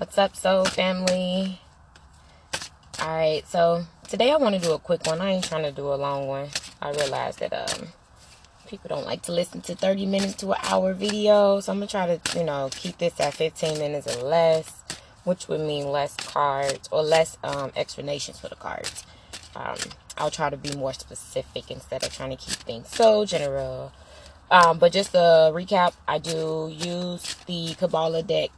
What's up, Soul family? Alright, so today I want to do a quick one. I ain't trying to do a long one. I realize that um people don't like to listen to 30 minutes to an hour video, So I'm to try to, you know, keep this at 15 minutes or less, which would mean less cards or less um, explanations for the cards. Um, I'll try to be more specific instead of trying to keep things so general. Um, but just a recap, I do use the Kabbalah deck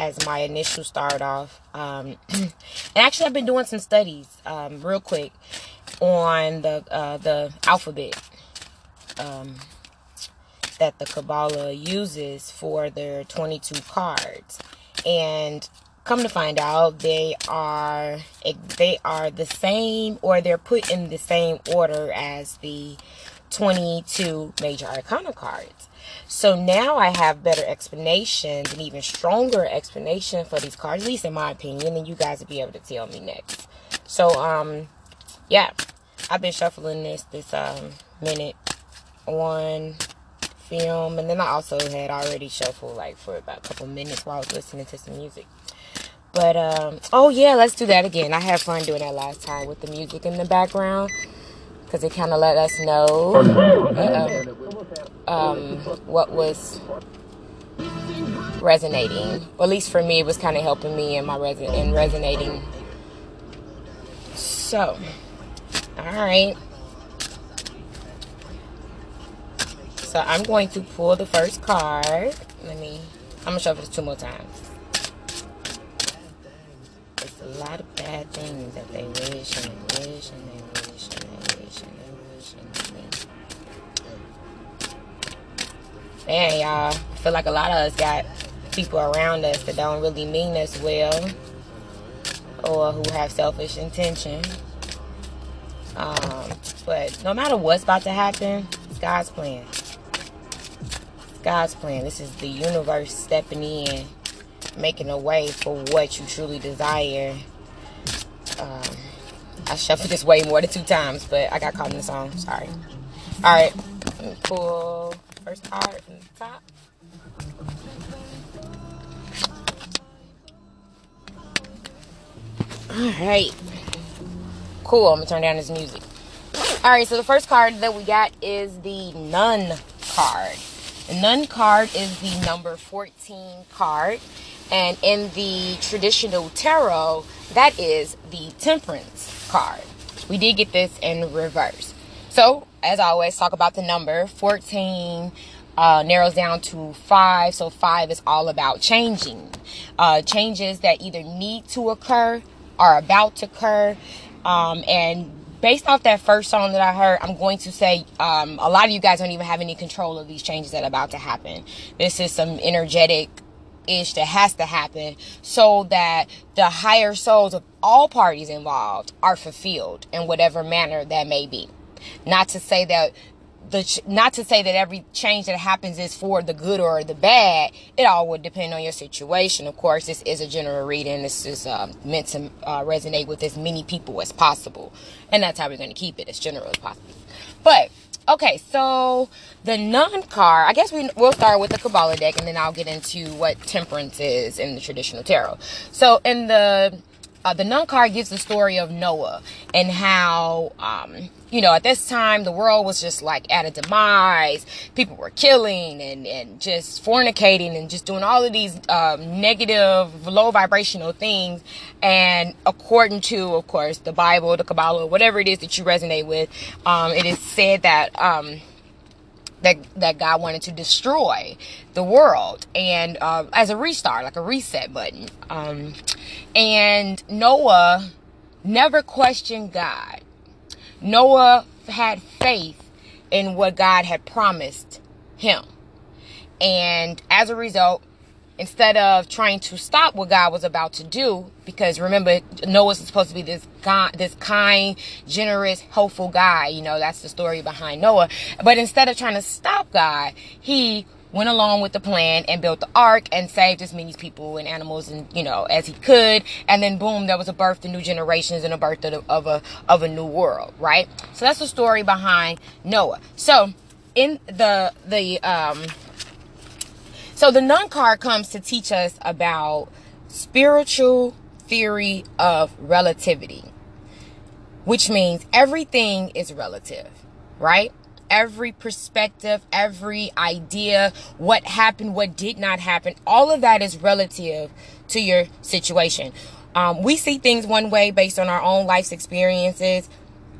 as my initial start off. Um, and actually, I've been doing some studies, um, real quick, on the uh, the alphabet um, that the Kabbalah uses for their 22 cards, and come to find out, they are they are the same, or they're put in the same order as the 22 major arcana cards. So now I have better explanations and even stronger explanation for these cards, at least in my opinion, and you guys will be able to tell me next. So, um, yeah, I've been shuffling this this um minute on film, and then I also had already shuffled like for about a couple minutes while I was listening to some music. But um, oh yeah, let's do that again. I had fun doing that last time with the music in the background because it kind of let us know uh, um, what was resonating. Or at least for me, it was kind of helping me in my reson- in resonating. So, all right. So I'm going to pull the first card. Let me. I'm gonna shuffle this two more times. There's a lot of bad things that they wish and they wish and they wish Man, y'all, I feel like a lot of us got people around us that don't really mean us well or who have selfish intention. Um, but no matter what's about to happen, it's God's plan. God's plan. This is the universe stepping in, making a way for what you truly desire. Um, I shuffled this way more than two times, but I got caught in the song. Sorry. All right. Pull first the top. All right. Cool. I'm going to turn down this music. All right. So the first card that we got is the Nun card. The Nun card is the number 14 card. And in the traditional tarot, that is the Temperance card. We did get this in reverse. So, as always, talk about the number 14 uh, narrows down to five. So, five is all about changing. Uh, changes that either need to occur, are about to occur. Um, and based off that first song that I heard, I'm going to say um, a lot of you guys don't even have any control of these changes that are about to happen. This is some energetic ish that has to happen so that the higher souls of all parties involved are fulfilled in whatever manner that may be. Not to say that the not to say that every change that happens is for the good or the bad. It all would depend on your situation. Of course, this is a general reading. This is uh, meant to uh, resonate with as many people as possible, and that's how we're going to keep it as general as possible. But okay, so the nun card. I guess we we'll start with the Kabbalah deck, and then I'll get into what temperance is in the traditional tarot. So in the uh, the nun card gives the story of Noah and how, um, you know, at this time the world was just like at a demise. People were killing and, and just fornicating and just doing all of these um, negative, low vibrational things. And according to, of course, the Bible, the Kabbalah, whatever it is that you resonate with, um, it is said that. That that God wanted to destroy the world and uh, as a restart, like a reset button. Um, and Noah never questioned God. Noah had faith in what God had promised him, and as a result, instead of trying to stop what God was about to do, because remember, Noah's supposed to be this God, this kind, generous, hopeful guy. You know, that's the story behind Noah. But instead of trying to stop God, he went along with the plan and built the ark and saved as many people and animals and you know as he could and then boom there was a birth to new generations and a birth of, of a of a new world right so that's the story behind noah so in the the um so the nun card comes to teach us about spiritual theory of relativity, which means everything is relative, right? Every perspective, every idea, what happened, what did not happen, all of that is relative to your situation. Um, we see things one way based on our own life's experiences,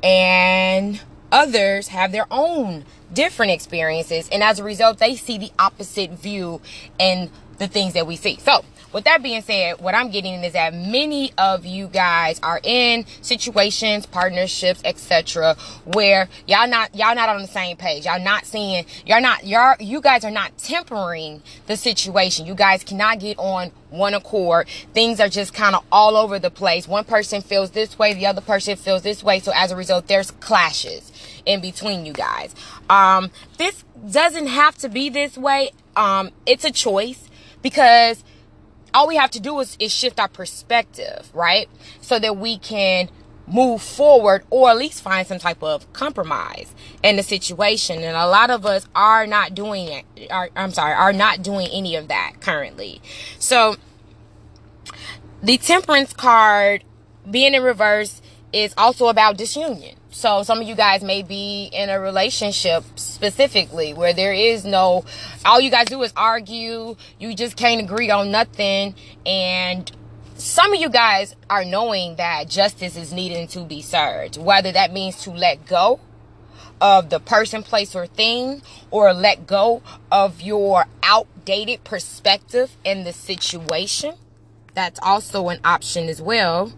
and others have their own different experiences, and as a result, they see the opposite view and the things that we see. So, with that being said, what I'm getting is that many of you guys are in situations, partnerships, etc., where y'all not y'all not on the same page. Y'all not seeing y'all not y'all you guys are not tempering the situation. You guys cannot get on one accord. Things are just kind of all over the place. One person feels this way, the other person feels this way. So as a result, there's clashes in between you guys. Um, this doesn't have to be this way. Um, it's a choice because all we have to do is, is shift our perspective, right? So that we can move forward or at least find some type of compromise in the situation. And a lot of us are not doing it. Are, I'm sorry, are not doing any of that currently. So the temperance card being in reverse is also about disunion. So some of you guys may be in a relationship specifically where there is no, all you guys do is argue. You just can't agree on nothing. And some of you guys are knowing that justice is needing to be served, whether that means to let go of the person, place, or thing, or let go of your outdated perspective in the situation. That's also an option as well.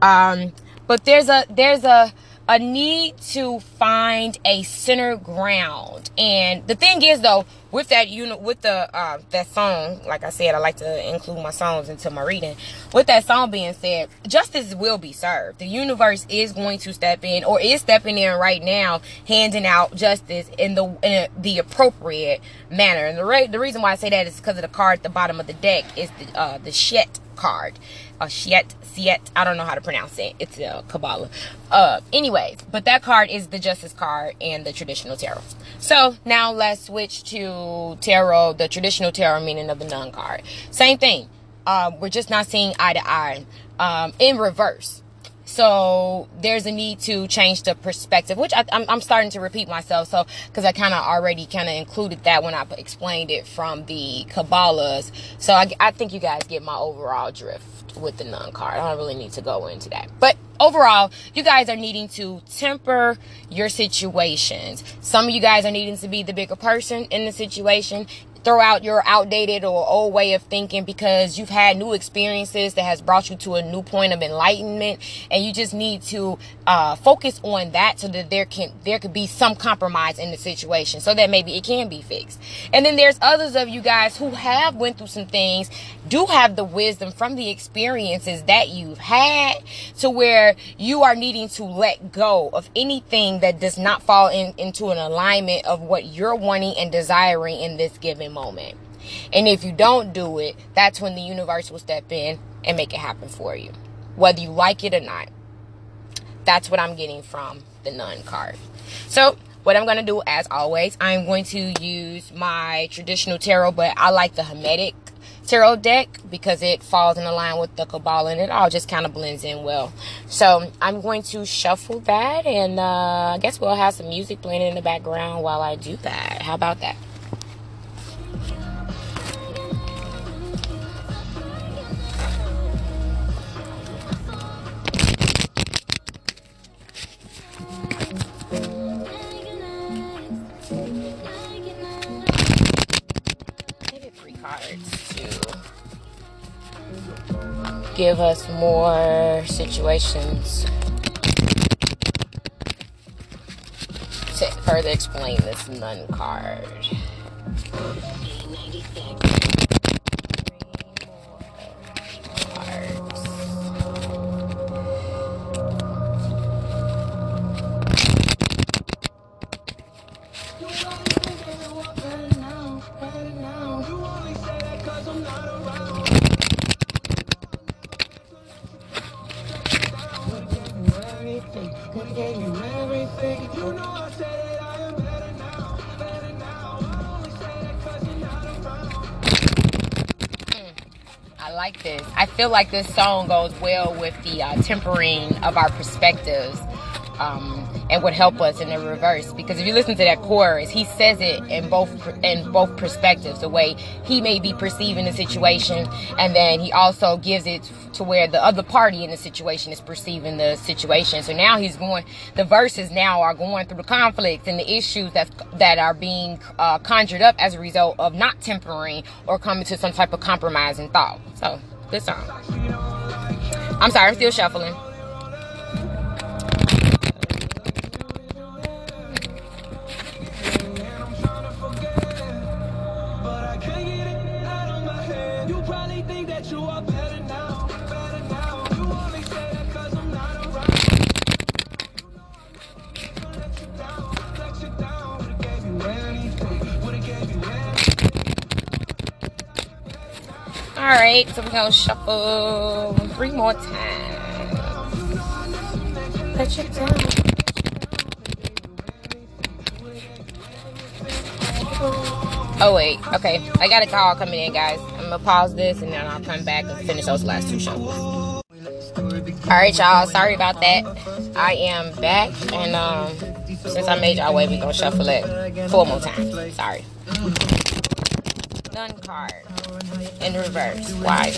Um, but there's a there's a a need to find a center ground. And the thing is though, with that unit with the uh, that song, like I said, I like to include my songs into my reading. With that song being said, justice will be served. The universe is going to step in or is stepping in right now, handing out justice in the in the appropriate manner. And the re- the reason why I say that is because of the card at the bottom of the deck is the uh, the Shet card. A Shet Siet. I don't know how to pronounce it. It's a Kabbalah. Uh, anyways, but that card is the Justice card and the traditional tarot. So now let's switch to tarot, the traditional tarot meaning of the nun card. Same thing. Uh, we're just not seeing eye to eye um, in reverse. So there's a need to change the perspective, which I, am starting to repeat myself. So because I kind of already kind of included that when I explained it from the Kabbalahs. So I, I think you guys get my overall drift with the nun card. I don't really need to go into that, but overall, you guys are needing to temper your situations. Some of you guys are needing to be the bigger person in the situation throw out your outdated or old way of thinking because you've had new experiences that has brought you to a new point of enlightenment and you just need to uh, focus on that so that there can there could be some compromise in the situation so that maybe it can be fixed and then there's others of you guys who have went through some things do have the wisdom from the experiences that you've had to where you are needing to let go of anything that does not fall in, into an alignment of what you're wanting and desiring in this given moment. And if you don't do it, that's when the universe will step in and make it happen for you, whether you like it or not. That's what I'm getting from the nun card. So, what I'm going to do, as always, I'm going to use my traditional tarot, but I like the Hermetic tarot deck because it falls in line with the Kabbalah and it all just kind of blends in well. So I'm going to shuffle that and uh, I guess we'll have some music playing in the background while I do that. How about that? Give us more situations to further explain this nun card. Gave you everything. You know I said mm, like this. I feel like this song goes well with the uh, tempering of our perspectives. Um, and would help us in the reverse. Because if you listen to that chorus, he says it in both in both perspectives, the way he may be perceiving the situation, and then he also gives it to where the other party in the situation is perceiving the situation. So now he's going. The verses now are going through the conflicts and the issues that that are being uh, conjured up as a result of not tempering or coming to some type of compromising thought. So good song. I'm sorry, I'm still shuffling. All right, so we're gonna shuffle three more times. Let you down. Oh wait, okay. I got a call coming in, guys. I'm gonna pause this and then I'll come back and finish those last two shows All right, y'all. Sorry about that. I am back, and um, since I made y'all wait, we gonna shuffle it four more times. Sorry. Nun card in reverse. Why?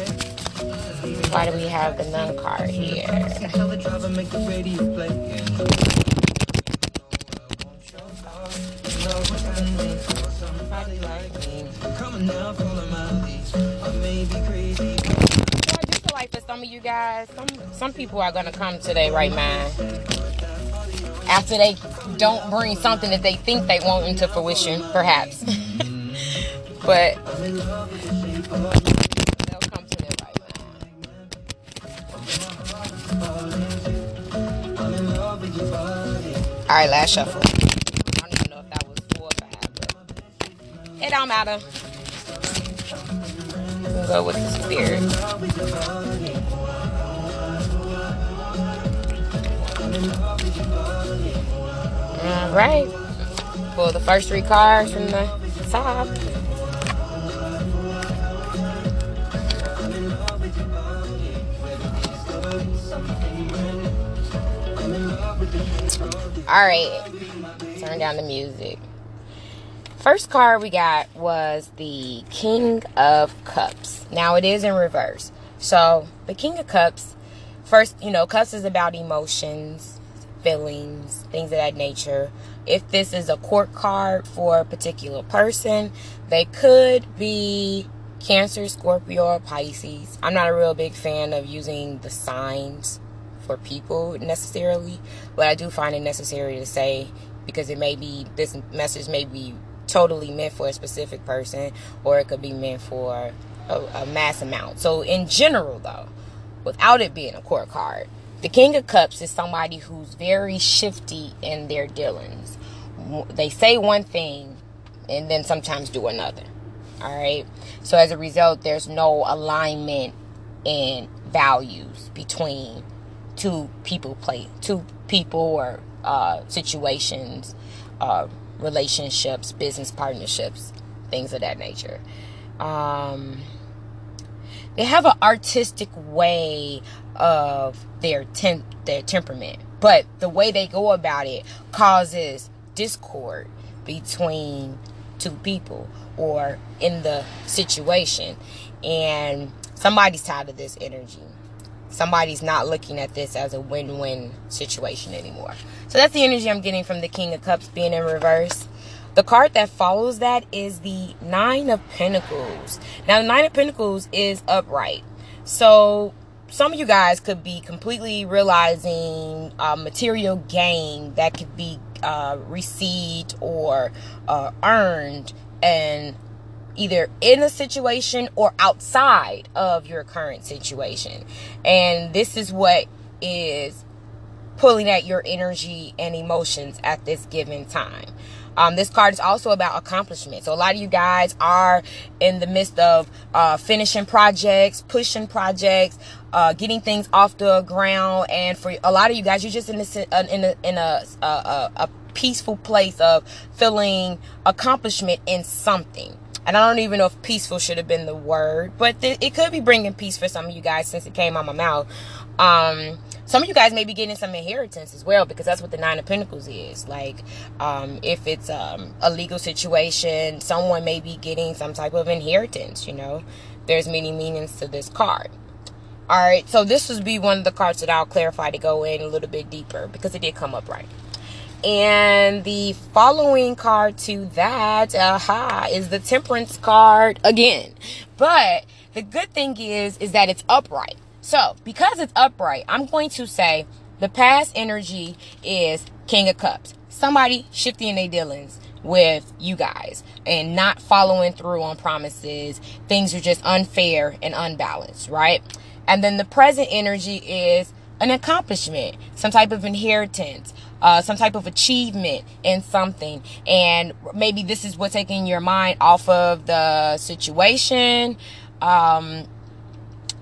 Why do we have the nun card here? Some of you guys, some some people are gonna come to their right mind after they don't bring something that they think they want into fruition, perhaps. but All right, last shuffle. I don't even know if that was four or five, but it don't matter. Go with the spirit. All right. Pull the first three cards from the top. All right, turn down the music. First card we got was the King of Cups. Now it is in reverse. So the King of Cups, first, you know, Cups is about emotions, feelings, things of that nature. If this is a court card for a particular person, they could be Cancer, Scorpio, or Pisces. I'm not a real big fan of using the signs for people necessarily, but I do find it necessary to say because it may be this message may be totally meant for a specific person or it could be meant for a, a mass amount. So in general though, without it being a court card, the King of Cups is somebody who's very shifty in their dealings. They say one thing and then sometimes do another. All right. So as a result, there's no alignment in values between two people play two people or uh, situations, uh, relationships, business partnerships, things of that nature. Um, they have an artistic way of their tem- their temperament, but the way they go about it causes discord between two people or in the situation, and somebody's tired of this energy somebody's not looking at this as a win-win situation anymore. So that's the energy I'm getting from the King of Cups being in reverse. The card that follows that is the Nine of Pentacles. Now, the Nine of Pentacles is upright. So, some of you guys could be completely realizing uh, material gain that could be uh, received or uh, earned and either in a situation or outside of your current situation. And this is what is pulling at your energy and emotions at this given time. Um, this card is also about accomplishment. So a lot of you guys are in the midst of uh, finishing projects, pushing projects, uh, getting things off the ground, and for a lot of you guys, you're just in a in a in a, a, a peaceful place of feeling accomplishment in something and I don't even know if peaceful should have been the word, but th- it could be bringing peace for some of you guys since it came out my mouth. Um, some of you guys may be getting some inheritance as well because that's what the nine of pentacles is. Like um, if it's um, a legal situation someone may be getting some type of inheritance you know? There's many meanings to this card. All right so this would be one of the cards that i'll clarify to go in a little bit deeper because it did come up right and the following card to that aha is the temperance card again but the good thing is is that it's upright so, because it's upright, I'm going to say the past energy is King of Cups. Somebody shifting their dealings with you guys and not following through on promises. Things are just unfair and unbalanced, right? And then the present energy is an accomplishment, some type of inheritance, uh, some type of achievement in something. And maybe this is what's taking your mind off of the situation. Um,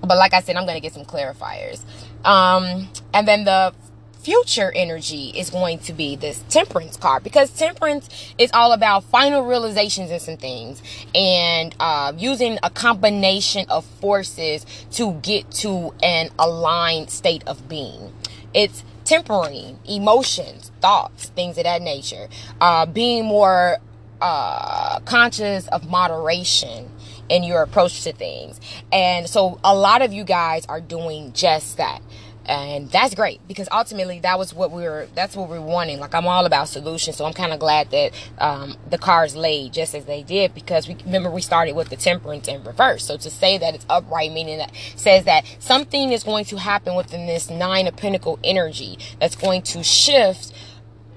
but like I said, I'm going to get some clarifiers. Um, and then the future energy is going to be this temperance card because temperance is all about final realizations and some things and uh, using a combination of forces to get to an aligned state of being. It's tempering emotions, thoughts, things of that nature, uh, being more uh, conscious of moderation in your approach to things. And so a lot of you guys are doing just that. And that's great because ultimately that was what we were, that's what we are wanting. Like I'm all about solutions. So I'm kind of glad that, um, the cards laid just as they did because we remember we started with the temperance in reverse. So to say that it's upright, meaning that says that something is going to happen within this nine of pentacle energy that's going to shift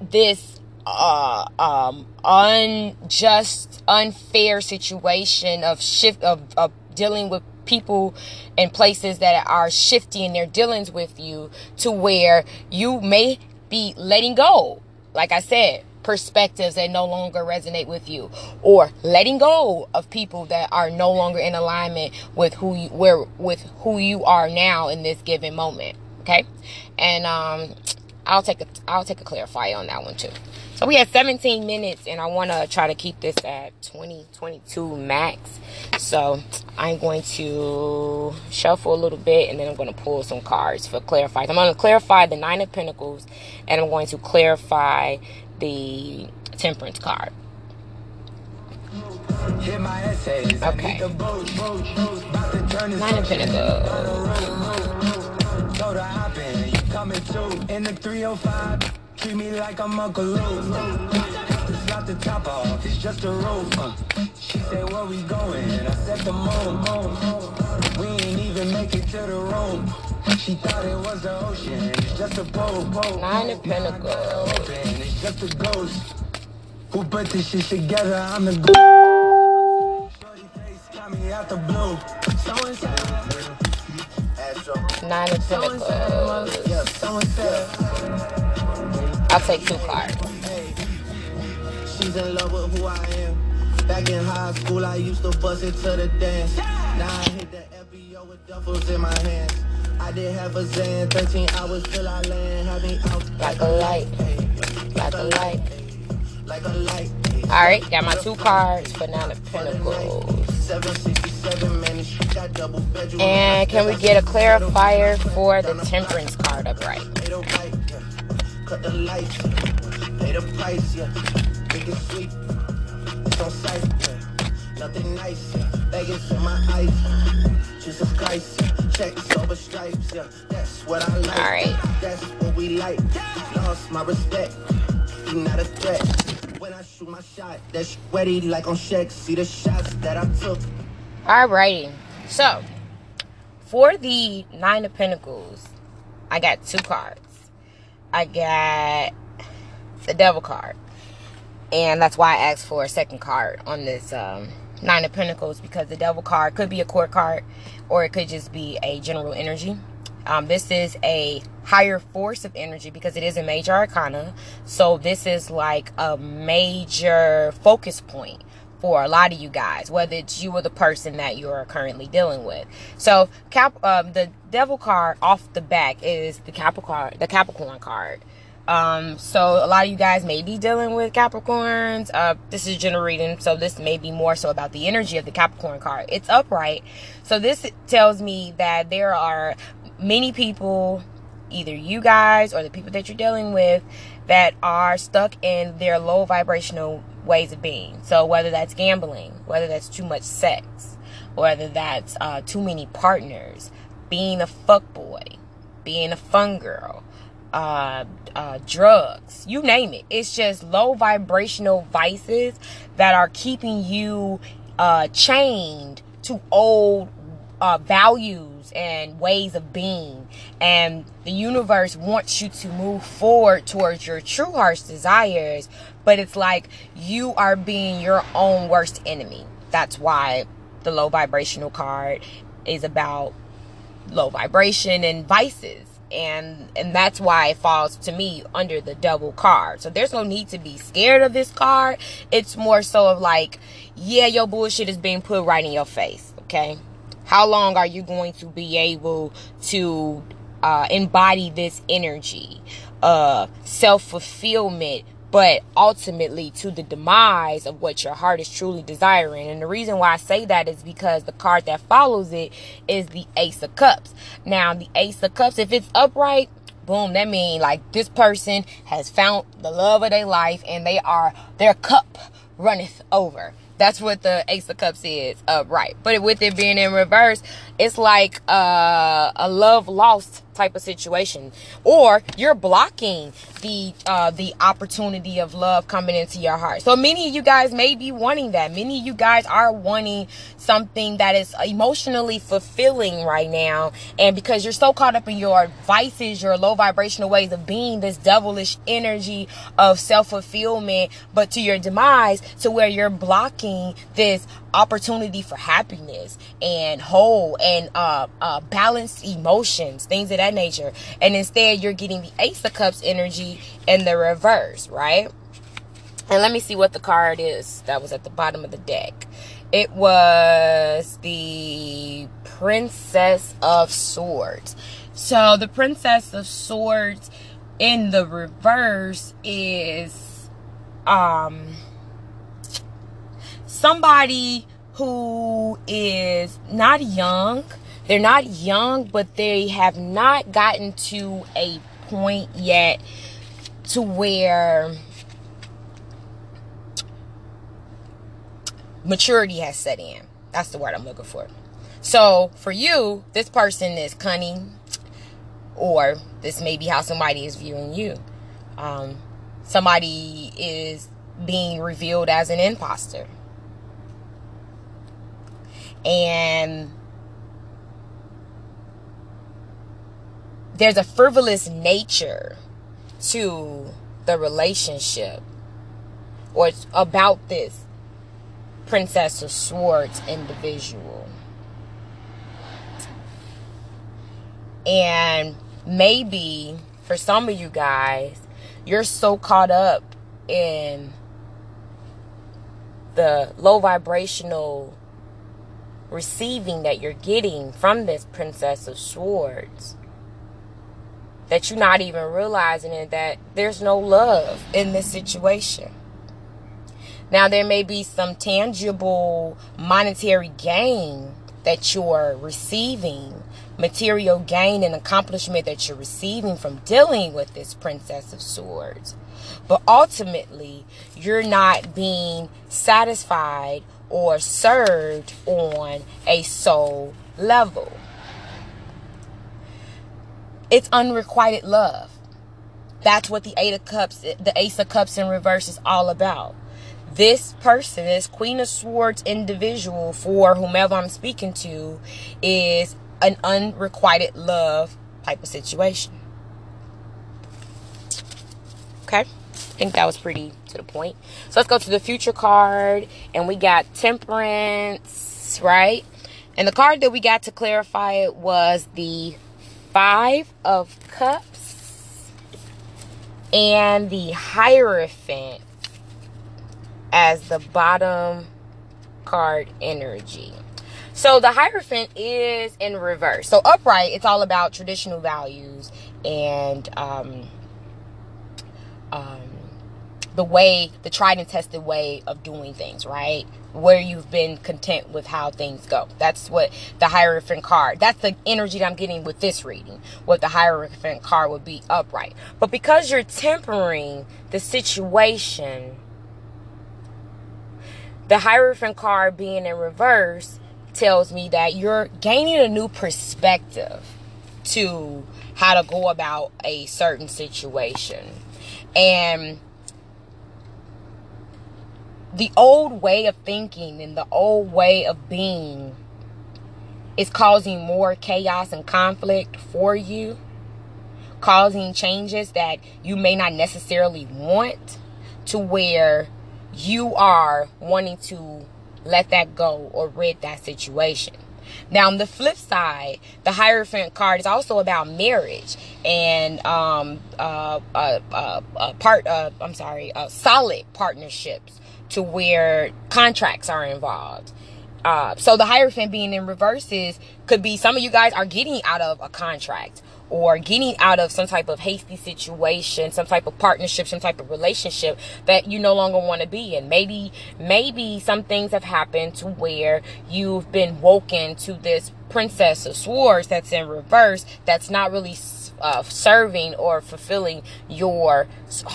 this uh, um, unjust, unfair situation of shift of, of dealing with people and places that are shifting their dealings with you to where you may be letting go. Like I said, perspectives that no longer resonate with you or letting go of people that are no longer in alignment with who you where with who you are now in this given moment. Okay? And um I'll take a I'll take a clarify on that one too so we have 17 minutes and I want to try to keep this at 20, 22 max. So I'm going to shuffle a little bit and then I'm going to pull some cards for clarify. I'm going to clarify the Nine of Pentacles and I'm going to clarify the Temperance card. Okay. Nine of Pentacles. Treat me like I'm Luke. It's not the top off, it's just a roof. She said, where we going? I said the moon, moon. We ain't even make it to the room. She thought it was the ocean, it's just a boat, boat. Nine of Pentacles. It's just a ghost. Who put this shit together? I'm the ghost. Nine of Pentacles. I'll take two cards. She's in love with who I am. Back in high school, I used to bust it to the dance. Now I hit the FBO with duffels in my hands. I did have a Zan, 13 hours till I land. Had me out like a light, like a light, like a light. All right, got my two cards for Nine of Pentacles. And can we get a clarifier for the Temperance card upright? Cut the lights, pay the price, yeah. Make it sweet, it's on sight, yeah. Nothing nice, yeah. Vegas in my eyes, Jesus Christ, check over stripes, yeah. That's what I like. All right. That's what we like. Lost my respect, you not a threat. When I shoot my shot, that's sweaty like on Shaq. See the shots that I took. Alrighty. So, for the Nine of Pentacles, I got two cards. I got the devil card. And that's why I asked for a second card on this um, Nine of Pentacles because the devil card could be a court card or it could just be a general energy. Um, this is a higher force of energy because it is a major arcana. So this is like a major focus point for a lot of you guys, whether it's you or the person that you're currently dealing with. So, Cap, um, the Devil card off the back is the Capricorn, the Capricorn card. Um, so a lot of you guys may be dealing with Capricorns. Uh, this is general reading, so this may be more so about the energy of the Capricorn card. It's upright. So this tells me that there are many people, either you guys or the people that you're dealing with, that are stuck in their low vibrational ways of being. So whether that's gambling, whether that's too much sex, whether that's uh, too many partners, being a fuck boy, being a fun girl, uh, uh, drugs, you name it. It's just low vibrational vices that are keeping you uh, chained to old uh, values and ways of being. And the universe wants you to move forward towards your true heart's desires, but it's like you are being your own worst enemy. That's why the low vibrational card is about low vibration and vices and and that's why it falls to me under the devil card. So there's no need to be scared of this card. It's more so of like, yeah, your bullshit is being put right in your face. Okay, how long are you going to be able to uh, embody this energy, uh, self fulfillment? But ultimately to the demise of what your heart is truly desiring. And the reason why I say that is because the card that follows it is the Ace of Cups. Now, the Ace of Cups, if it's upright, boom, that means like this person has found the love of their life and they are, their cup runneth over. That's what the Ace of Cups is, upright. But with it being in reverse, it's like uh, a love lost type of situation. Or you're blocking the uh the opportunity of love coming into your heart. So many of you guys may be wanting that. Many of you guys are wanting something that is emotionally fulfilling right now. And because you're so caught up in your vices your low vibrational ways of being this devilish energy of self-fulfillment but to your demise to where you're blocking this opportunity for happiness and whole and uh, uh, balanced emotions, things of that nature. And instead, you're getting the Ace of Cups energy in the reverse, right? And let me see what the card is that was at the bottom of the deck. It was the Princess of Swords. So the Princess of Swords in the reverse is um somebody who is not young. They're not young, but they have not gotten to a point yet to where maturity has set in. That's the word I'm looking for. So for you, this person is cunning, or this may be how somebody is viewing you. Um, somebody is being revealed as an imposter and there's a frivolous nature to the relationship or it's about this princess of swords individual and maybe for some of you guys you're so caught up in the low vibrational receiving that you're getting from this Princess of Swords. That you're not even realizing it, that there's no love in this situation. Now, there may be some tangible monetary gain that you're receiving, material gain and accomplishment that you're receiving from dealing with this Princess of Swords. But ultimately, you're not being satisfied or served on a soul level. It's unrequited love. That's what the Eight of Cups, the Ace of Cups in reverse is all about. This person, this Queen of Swords individual, for whomever I'm speaking to, is an unrequited love type of situation. Okay? I think that was pretty to the point. So let's go to the future card. And we got temperance, right? And the card that we got to clarify it was the five of cups and the hierophant as the bottom card energy. So the Hierophant is in reverse. So upright, it's all about traditional values and um, um, the way, the tried and tested way of doing things, right? Where you've been content with how things go. That's what the Hierophant card, that's the energy that I'm getting with this reading. What the Hierophant card would be upright. But because you're tempering the situation, the Hierophant card being in reverse tells me that you're gaining a new perspective to how to go about a certain situation. And the old way of thinking and the old way of being is causing more chaos and conflict for you, causing changes that you may not necessarily want to where you are wanting to let that go or rid that situation. Now, on the flip side, the Hierophant card is also about marriage and um, uh, uh, uh, uh part. Uh, I'm sorry, uh, solid partnerships to where contracts are involved. Uh, so the Hierophant being in reverses could be some of you guys are getting out of a contract or getting out of some type of hasty situation, some type of partnership, some type of relationship that you no longer want to be in. Maybe, maybe some things have happened to where you've been woken to this princess of swords that's in reverse, that's not really uh, serving or fulfilling your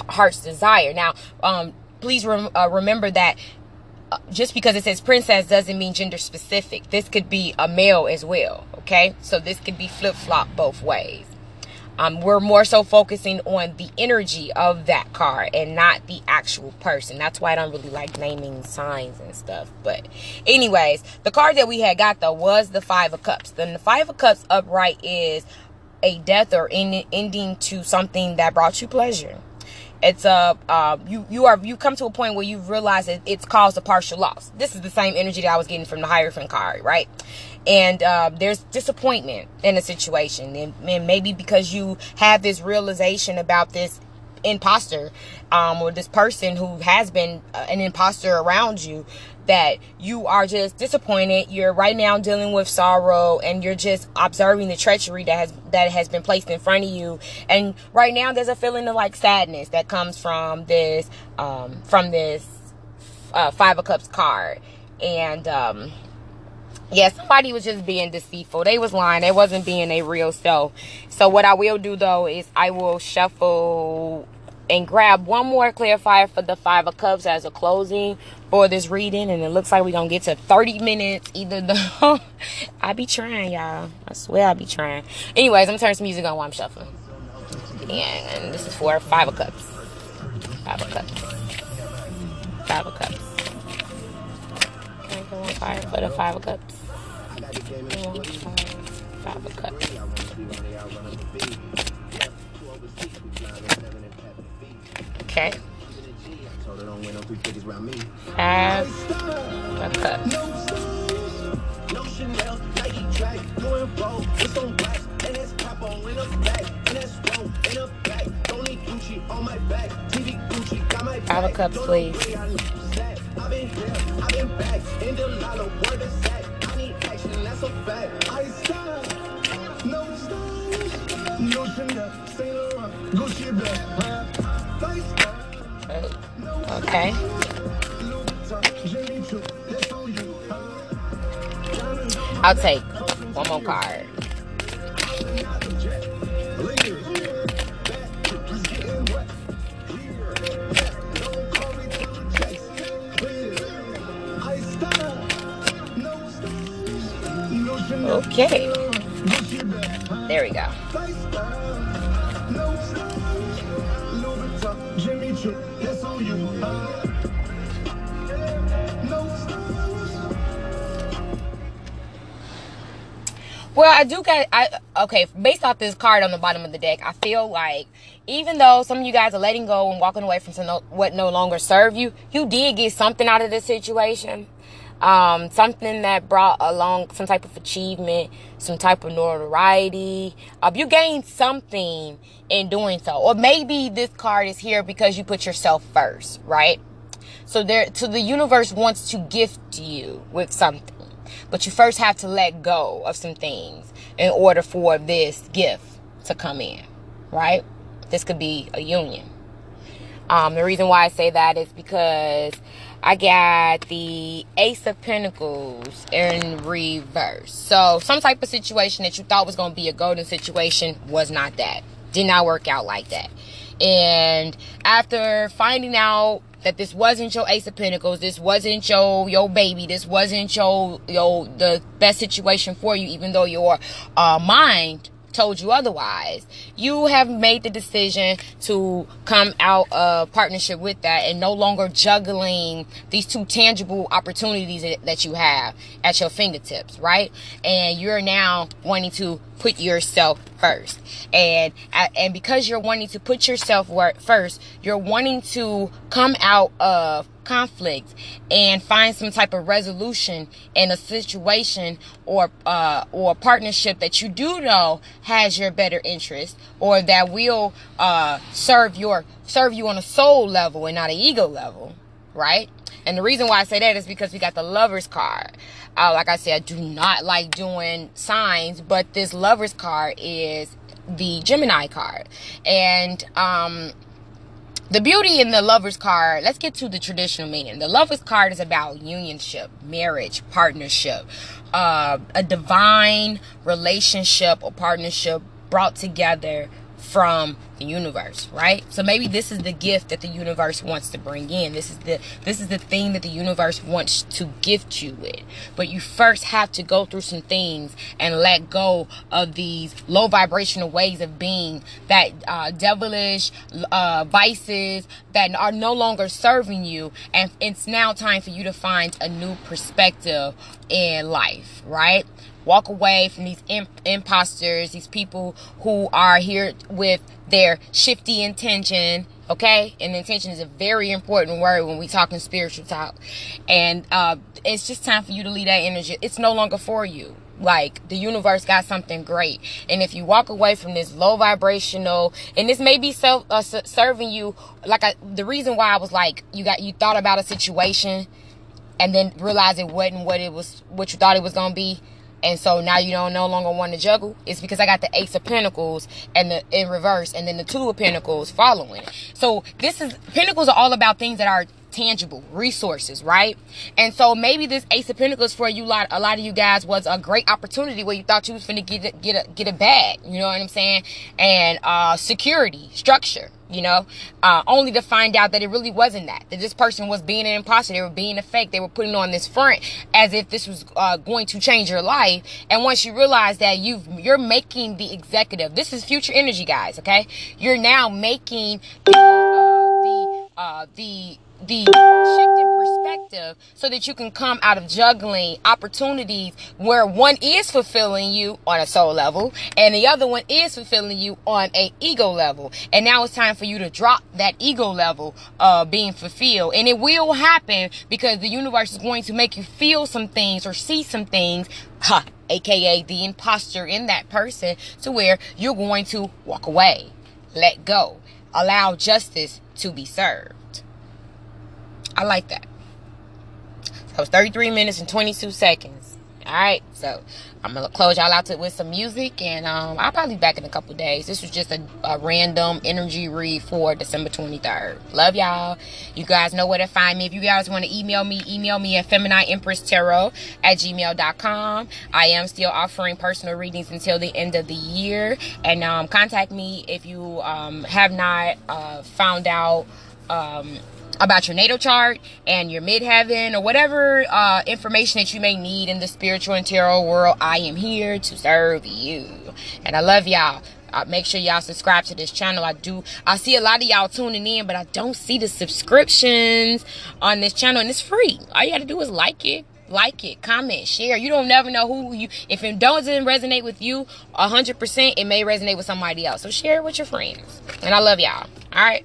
heart's desire. Now, um, please rem- uh, remember that uh, just because it says princess doesn't mean gender specific. This could be a male as well. Okay, so this could be flip flop both ways. Um, we're more so focusing on the energy of that card and not the actual person. That's why I don't really like naming signs and stuff. But, anyways, the card that we had got though was the Five of Cups. Then the Five of Cups upright is a death or ending to something that brought you pleasure it's a uh, you you are you come to a point where you realize that it's caused a partial loss. This is the same energy that I was getting from the Hierophant card, right? And uh, there's disappointment in a situation, and, and maybe because you have this realization about this imposter um, or this person who has been uh, an imposter around you that you are just disappointed you're right now dealing with sorrow and you're just observing the treachery that has that has been placed in front of you and right now there's a feeling of like sadness that comes from this um, from this uh, five of cups card and um, yeah, somebody was just being deceitful. They was lying. They wasn't being a real self. So what I will do though is I will shuffle and grab one more clarifier for the five of cups as a closing for this reading and it looks like we're gonna get to 30 minutes either the i be trying y'all. I swear i be trying. Anyways i'm gonna turn some music on while i'm shuffling. And this is for five of cups. Five of cups. Five of cups. For the five of cups. Five of cups need action, that's a fact. I stop, no stop, no Chanel, Saint Laurent, Gucci bag, Okay. I'll take one more card. Okay. There we go. Well, I do get I okay, based off this card on the bottom of the deck, I feel like even though some of you guys are letting go and walking away from some no, what no longer serve you, you did get something out of this situation. Um, something that brought along some type of achievement, some type of notoriety. Uh, you gained something in doing so. Or maybe this card is here because you put yourself first, right? So there, so the universe wants to gift you with something. But you first have to let go of some things in order for this gift to come in, right? This could be a union. Um, the reason why I say that is because I got the Ace of Pentacles in reverse. So, some type of situation that you thought was going to be a golden situation was not that. Did not work out like that. And after finding out that this wasn't your ace of pentacles this wasn't your your baby this wasn't your your the best situation for you even though your uh, mind told you otherwise. You have made the decision to come out of partnership with that and no longer juggling these two tangible opportunities that you have at your fingertips, right? And you're now wanting to put yourself first. And and because you're wanting to put yourself first, you're wanting to come out of conflict and find some type of resolution in a situation or uh, or partnership that you do know has your better interest or that will uh, serve your serve you on a soul level and not an ego level, right? And the reason why I say that is because we got the lovers card. Uh, like I said, I do not like doing signs, but this lovers card is the Gemini card. And um, the beauty in the lover's card, let's get to the traditional meaning. The lover's card is about unionship, marriage, partnership, uh, a divine relationship or partnership brought together from the universe right? So maybe this is the gift that the universe wants to bring in. This is the this is the thing that the universe wants to gift you with. But you first have to go through some things and let go of these low vibrational ways of being that uh, devilish uh, vices that are no longer serving you. And it's now time for you to find a new perspective in life right walk away from these imp- imposters, these people who are here with their shifty intention. Okay, and intention is a very important word when we talk in spiritual talk, and uh, it's just time for you to leave that energy. It's no longer for you like the universe got something great and if you walk away from this low vibrational and this may be self uh, serving you like I, the reason why i was like you got you thought about a situation and then realize it wasn't what it was what you thought it was gonna be and so now you don't no longer want to juggle it's because i got the ace of pentacles and the in reverse and then the two of pentacles following so this is pentacles are all about things that are tangible resources, right? And so maybe this Ace of Pentacles for you lot, a lot of you guys was a great opportunity where you thought you was finna get a, get a get a bag, you know what I'm saying? And uh, security, structure, you know, uh, only to find out that it really wasn't that. That this person was being an imposter. They were being a fake. They were putting on this front as if this was uh, going to change your life. And once you realize that you've you're making the executive, this is future energy, guys. Okay, you're now making the uh, the uh, the the in perspective so that you can come out of juggling opportunities where one is fulfilling you on a soul level and the other one is fulfilling you on a ego level. And now it's time for you to drop that ego level uh being fulfilled. And it will happen because the universe is going to make you feel some things or see some things ha aka the imposter in that person to where you're going to walk away let go allow justice to be served. I like that. That was 33 minutes and 22 seconds. All right, so I'm gonna close y'all out to, with some music, and um, I'll probably be back in a couple days. This was just a, a, random energy read for December 23rd. Love y'all. You guys know where to find me. If you guys want to email me, email me at feminineempresstarot at gmail.com. I am still offering personal readings until the end of the year, and um, contact me if you um, have not uh, found out. About your natal chart and your midheaven or whatever uh, information that you may need in the spiritual and tarot world, I am here to serve you. And I love y'all. Uh, make sure y'all subscribe to this channel. I do. I see a lot of y'all tuning in, but I don't see the subscriptions on this channel, and it's free. All you got to do is like it, like it, comment, share. You don't never know who you. If it doesn't resonate with you, hundred percent, it may resonate with somebody else. So share it with your friends. And I love y'all. All right.